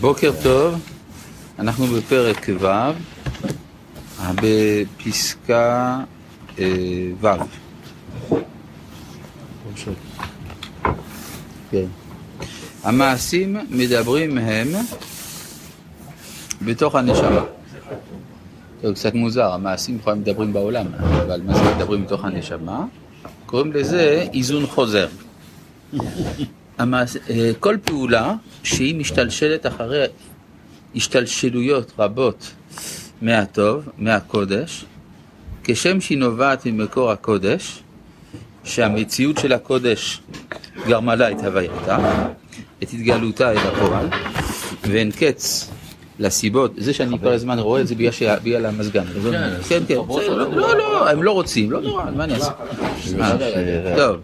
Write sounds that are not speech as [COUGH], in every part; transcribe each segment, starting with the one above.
בוקר טוב, אנחנו בפרק ו', בפסקה אה, ו'. כן. המעשים מדברים הם בתוך הנשמה. זה קצת מוזר, המעשים בכלל מדברים בעולם, אבל מה זה מדברים בתוך הנשמה? קוראים לזה איזון חוזר. המעש... אה, כל פעולה שהיא משתלשלת אחרי השתלשלויות רבות מהטוב, מהקודש, כשם שהיא נובעת ממקור הקודש, שהמציאות של הקודש גרמה לה את הווייתה, את התגלותה אל הפועל, ואין קץ לסיבות, זה שאני כל הזמן רואה את זה בגלל המזגן. כן, כן, לא, לא, הם לא רוצים, לא נורא, מה אני אעשה? טוב,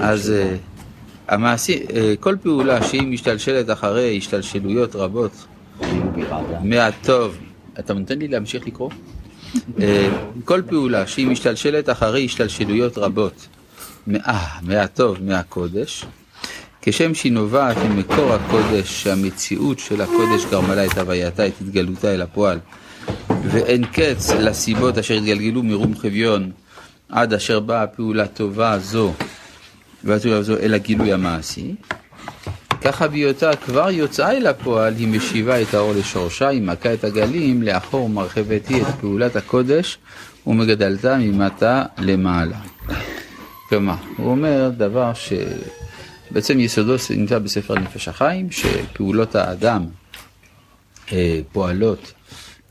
אז המעשי, כל פעולה שהיא משתלשלת אחרי השתלשלויות רבות מהטוב, אתה נותן לי להמשיך לקרוא? כל פעולה שהיא משתלשלת אחרי השתלשלויות רבות מהטוב, מהקודש, כשם שהיא נובעת ממקור הקודש, שהמציאות של הקודש גרמה לה את הווייתה, את התגלותה אל הפועל, ואין קץ לסיבות אשר התגלגלו מרום חביון עד אשר באה פעולה טובה זו, והפעולה זו אל הגילוי המעשי, ככה בהיותה כבר יוצאה אל הפועל, היא משיבה את האור לשורשה, היא מכה את הגלים, לאחור מרחבת היא את פעולת הקודש ומגדלתה ממטה למעלה. כלומר, הוא אומר דבר ש... בעצם יסודו נמצא בספר נפש החיים, שפעולות האדם אה, פועלות,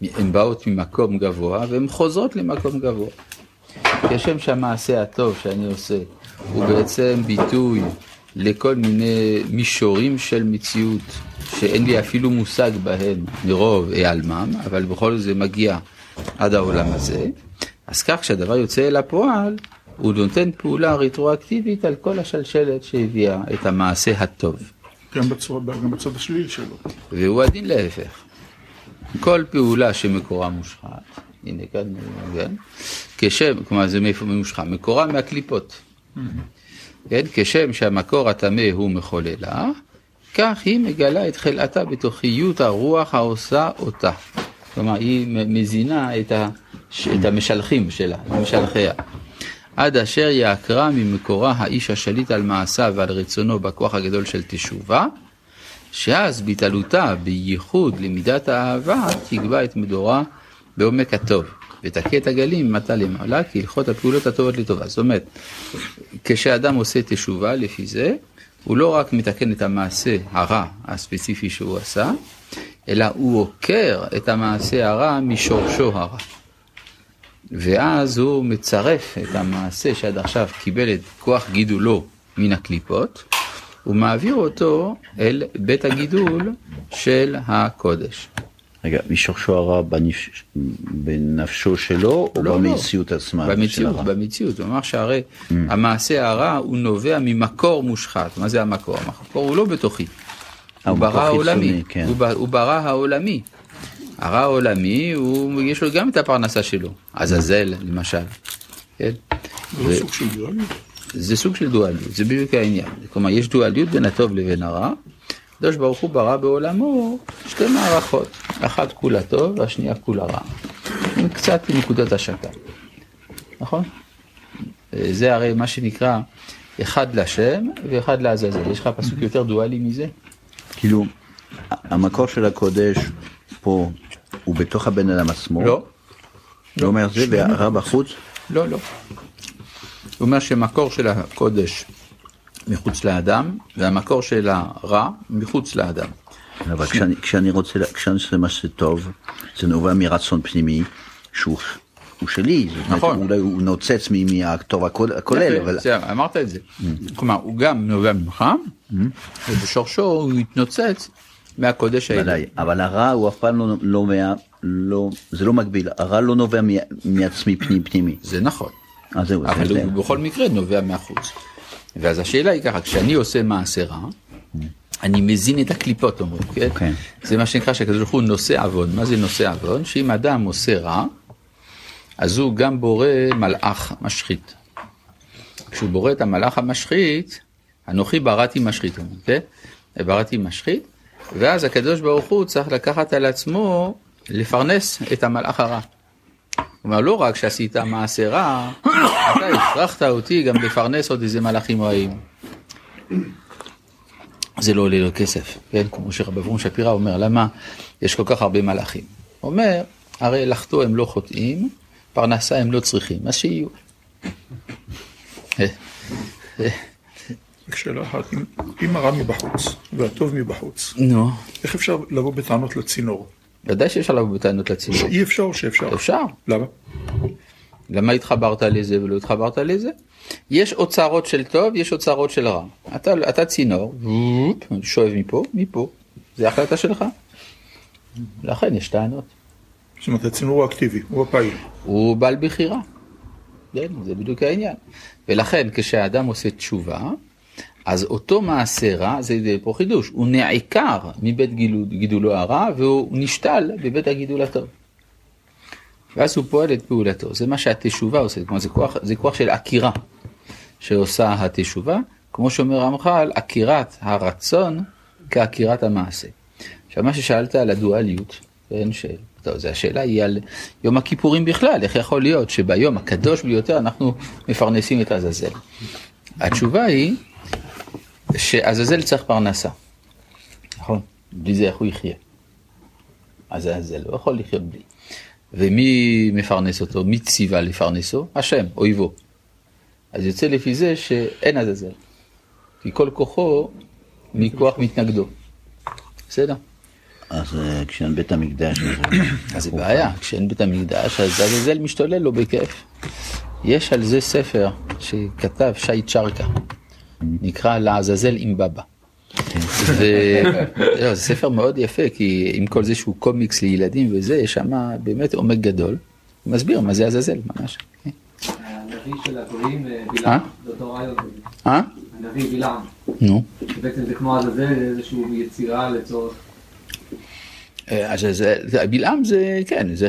הן באות ממקום גבוה והן חוזרות למקום גבוה. כשם שהמעשה הטוב שאני עושה הוא בעצם ביטוי לכל מיני מישורים של מציאות שאין לי אפילו מושג בהם מרוב היעלמם, אבל בכל זאת זה מגיע עד העולם הזה, אז כך כשהדבר יוצא אל הפועל, הוא נותן פעולה רטרואקטיבית על כל השלשלת שהביאה את המעשה הטוב. גם, בצור, גם בצד השלילי שלו. והוא הדין להפך. כל פעולה שמקורה מושחת, הנה כאן, כן, כשם, כלומר זה מאיפה ממושחת, מקורה מהקליפות. כן, כשם שהמקור הטמא הוא מחוללה, כך היא מגלה את חלאתה בתוכיות הרוח העושה אותה. כלומר, היא מזינה את, ה, את המשלחים שלה, משלחיה. עד אשר יעקרה ממקורה האיש השליט על מעשיו ועל רצונו בכוח הגדול של תשובה, שאז בהתעלותה בייחוד למידת האהבה תקבע את מדורה בעומק הטוב, ותכה את הגלים ממטה למעלה כהלכות הפעולות הטובות לטובה. זאת אומרת, כשאדם עושה תשובה לפי זה, הוא לא רק מתקן את המעשה הרע הספציפי שהוא עשה, אלא הוא עוקר את המעשה הרע משורשו הרע. ואז הוא מצרף את המעשה שעד עכשיו קיבל את כוח גידולו מן הקליפות, ומעביר אותו אל בית הגידול של הקודש. רגע, משורשו הרע בנפש, בנפשו שלו, או לא, במציאות לא. עצמה? במציאות, במציאות. הוא אמר שהרי mm. המעשה הרע הוא נובע ממקור מושחת. מה זה המקור? המקור הוא לא בתוכי. הוא ברא העולמי. כן. הוא, הוא ברא העולמי. הרע העולמי, הוא, יש לו גם את הפרנסה שלו, עזאזל למשל, כן? זה ו... סוג של דואליות? זה סוג של דואליות, זה בדיוק העניין. כלומר, יש דואליות בין הטוב לבין הרע. הקדוש ברוך הוא ברא בעולמו שתי מערכות, אחת כולה טוב והשנייה כולה רע. עם קצת נקודת השקה, נכון? זה הרי מה שנקרא אחד לשם ואחד לעזאזל. יש לך פסוק יותר דואלי מזה? כאילו, המקור של הקודש פה הוא בתוך הבן אדם עצמו? לא. לא אומר זה, והרע בחוץ? לא, לא. הוא אומר שמקור של הקודש מחוץ לאדם, והמקור של הרע מחוץ לאדם. אבל כשאני, כשאני רוצה, כשאני עושה משהו טוב, זה נובע מרצון פנימי, שהוא הוא שלי, נכון. אולי הוא נוצץ מהטוב הכולל, אבל... זה, אמרת את זה. כלומר, הוא גם נובע ממך, ובשורשו הוא יתנוצץ מהקודש העליון. אבל הרע הוא אף פעם לא, לא, לא, זה לא מקביל, הרע לא נובע מעצמי פנים פנימי. זה נכון. אז זהו, אבל זה הוא בכל מקרה נובע מהחוץ. ואז השאלה היא ככה, כשאני עושה מעשה רע, אני מזין את הקליפות אומרים, כן? כן. זה מה שנקרא שהקדוש ברוך הוא נושא עוון. מה זה נושא עוון? שאם אדם עושה רע, אז הוא גם בורא מלאך משחית. כשהוא בורא את המלאך המשחית, אנוכי בראתי משחית, אומרים, כן? בראתי משחית, ואז הקדוש ברוך הוא צריך לקחת על עצמו לפרנס את המלאך הרע. כלומר, לא רק שעשית מעשה רע, אתה הכרחת אותי גם לפרנס עוד איזה מלאכים רעים. זה לא עולה לו כסף, כן? כמו שרב אברום שפירא אומר, למה יש כל כך הרבה מלאכים? הוא אומר, הרי לחטוא הם לא חוטאים, פרנסה הם לא צריכים, אז שיהיו. [LAUGHS] שאלה אחת, אם- הרע מבחוץ והטוב מבחוץ, נו, איך אפשר לבוא בטענות לצינור? ודאי שאפשר לבוא בטענות לציבור. שאי אפשר או שאפשר? אפשר. למה? למה התחברת לזה ולא התחברת לזה? יש אוצרות של טוב, יש אוצרות של רע. אתה, אתה צינור, שואב מפה, מפה. זה החלטה שלך. לכן יש טענות. זאת אומרת, הצינור הוא אקטיבי, הוא הפעיל. הוא בעל בחירה. כן, זה בדיוק העניין. ולכן כשהאדם עושה תשובה, אז אותו מעשה רע, זה פה חידוש, הוא נעקר מבית גידול, גידולו הרע והוא נשתל בבית הגידול הטוב. ואז הוא פועל את פעולתו, זה מה שהתשובה עושה, כלומר זה כוח, זה כוח של עקירה שעושה התשובה, כמו שאומר רמח"ל, עקירת הרצון כעקירת המעשה. עכשיו מה ששאלת על הדואליות, כן, ש... טוב, זה השאלה היא על יום הכיפורים בכלל, איך יכול להיות שביום הקדוש ביותר אנחנו מפרנסים את עזאזל. התשובה היא שעזאזל צריך פרנסה, נכון? בלי זה איך הוא יחיה? עזאזל לא יכול לחיות בלי. ומי מפרנס אותו? מי ציווה לפרנסו? השם, אויבו. אז יוצא לפי זה שאין עזאזל. כי כל כוחו מכוח מתנגדו. בסדר? אז אה, כשאין בית המקדש, אז [COUGHS] אז זה בעיה, כשאין בית המקדש, אז עזאזל משתולל לו בכיף. יש על זה ספר שכתב שי צ'רקה, נקרא לעזאזל עם בבא. ו- לא, זה ספר מאוד יפה, כי עם כל זה שהוא קומיקס לילדים וזה, יש שם באמת עומק גדול. הוא מסביר מה זה עזאזל, ממש. הנביא של הגויים, אה? בלעם, זה אותו רעיון. אה? הנביא בלעם, נו. שבעצם זה כמו עזאזל, זה איזושהי יצירה לצורך... אה, אז בלעם זה, כן, זה,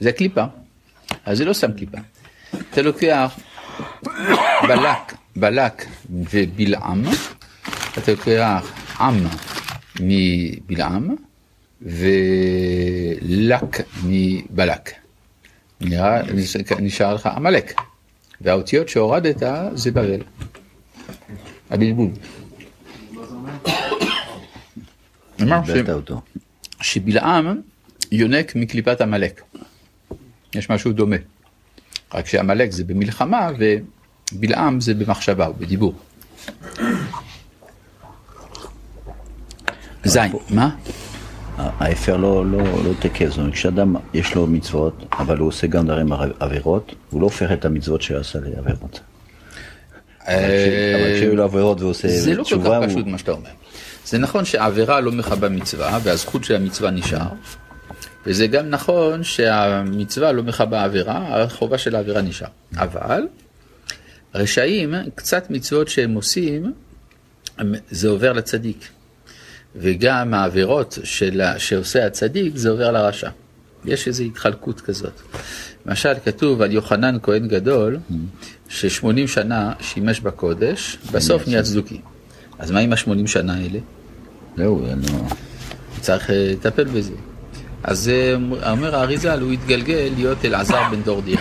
זה קליפה. אז זה לא סתם קליפה. אתה לוקח בלק, בלק ובלעם, אתה לוקח עם מבלעם ולק מבלק. נשאר לך עמלק. והאותיות שהורדת זה בבל. הבלבול. שבלעם יונק מקליפת עמלק. יש משהו דומה. רק שעמלק זה במלחמה ובלעם זה במחשבה או בדיבור. זין, מה? ההפר לא, לא, לא תקף, זאת אומרת, כשאדם יש לו מצוות, אבל הוא עושה גם דברים עבירות, הוא לא הופך את המצוות שעשה לעבירות. אבל כשיהיו לו עבירות והוא עושה אה, זה לא כל תשובה, כך פשוט מה שאתה אומר. זה נכון שהעבירה לא מכבה מצווה והזכות של המצווה נשאר. וזה גם נכון שהמצווה לא מכבה עבירה, החובה של העבירה נשאר. אבל רשעים, קצת מצוות שהם עושים, זה עובר לצדיק. וגם העבירות של, שעושה הצדיק, זה עובר לרשע. יש איזו התחלקות כזאת. למשל, כתוב על יוחנן כהן גדול, ש-80 שנה שימש בקודש, בסוף נהיה צדוקי. אז מה עם ה-80 שנה האלה? זהו, לו... צריך אה, לטפל בזה. אז אה, אומר האריזל, הוא התגלגל להיות אלעזר בן דורדיה.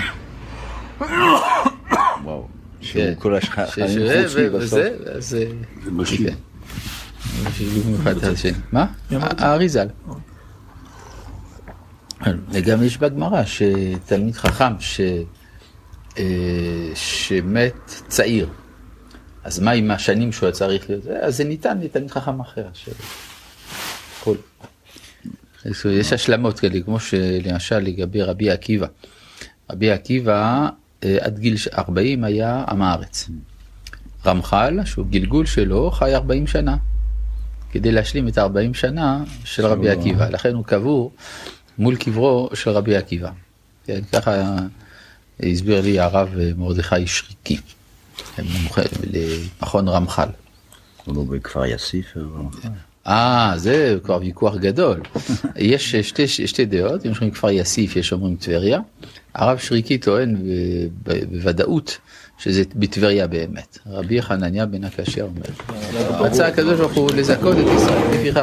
וואו. כן. שהוא כל ש- החיים ש- חוץ לי ו- בסוף. וזה, אז... אה, זה משלים. כן. שילוב מיוחד אחד לשני. מה? האריזל. וגם יש בגמרא שתלמיד חכם ש... אה, שמת צעיר, אז מה עם השנים שהוא היה צריך להיות? אז זה ניתן לתלמיד חכם אחר. ש... כל. יש- השלמות כאלה, כמו שלמשל לגבי רבי עקיבא. רבי עקיבא אה, עד גיל 40 היה עם הארץ. רמח"ל, שהוא גלגול שלו, חי 40 שנה. כדי להשלים את ה-40 שנה של רבי עקיבא. לכן הוא קבור מול קברו של רבי עקיבא. כן, ככה הסביר לי הרב מרדכי שריקי, מומחה למכון רמח"ל. הוא לא בכפר יאסיף. אבל- אה, זה כבר ויכוח גדול. [LAUGHS] יש שתי, שתי דעות, יש אומרים כפר יאסיף, יש אומרים טבריה. הרב שריקי טוען בוודאות שזה בטבריה באמת. רבי חנניה בן הקשה אומר, רצה הקדוש ברוך הוא לזכות את ישראל, לפיכך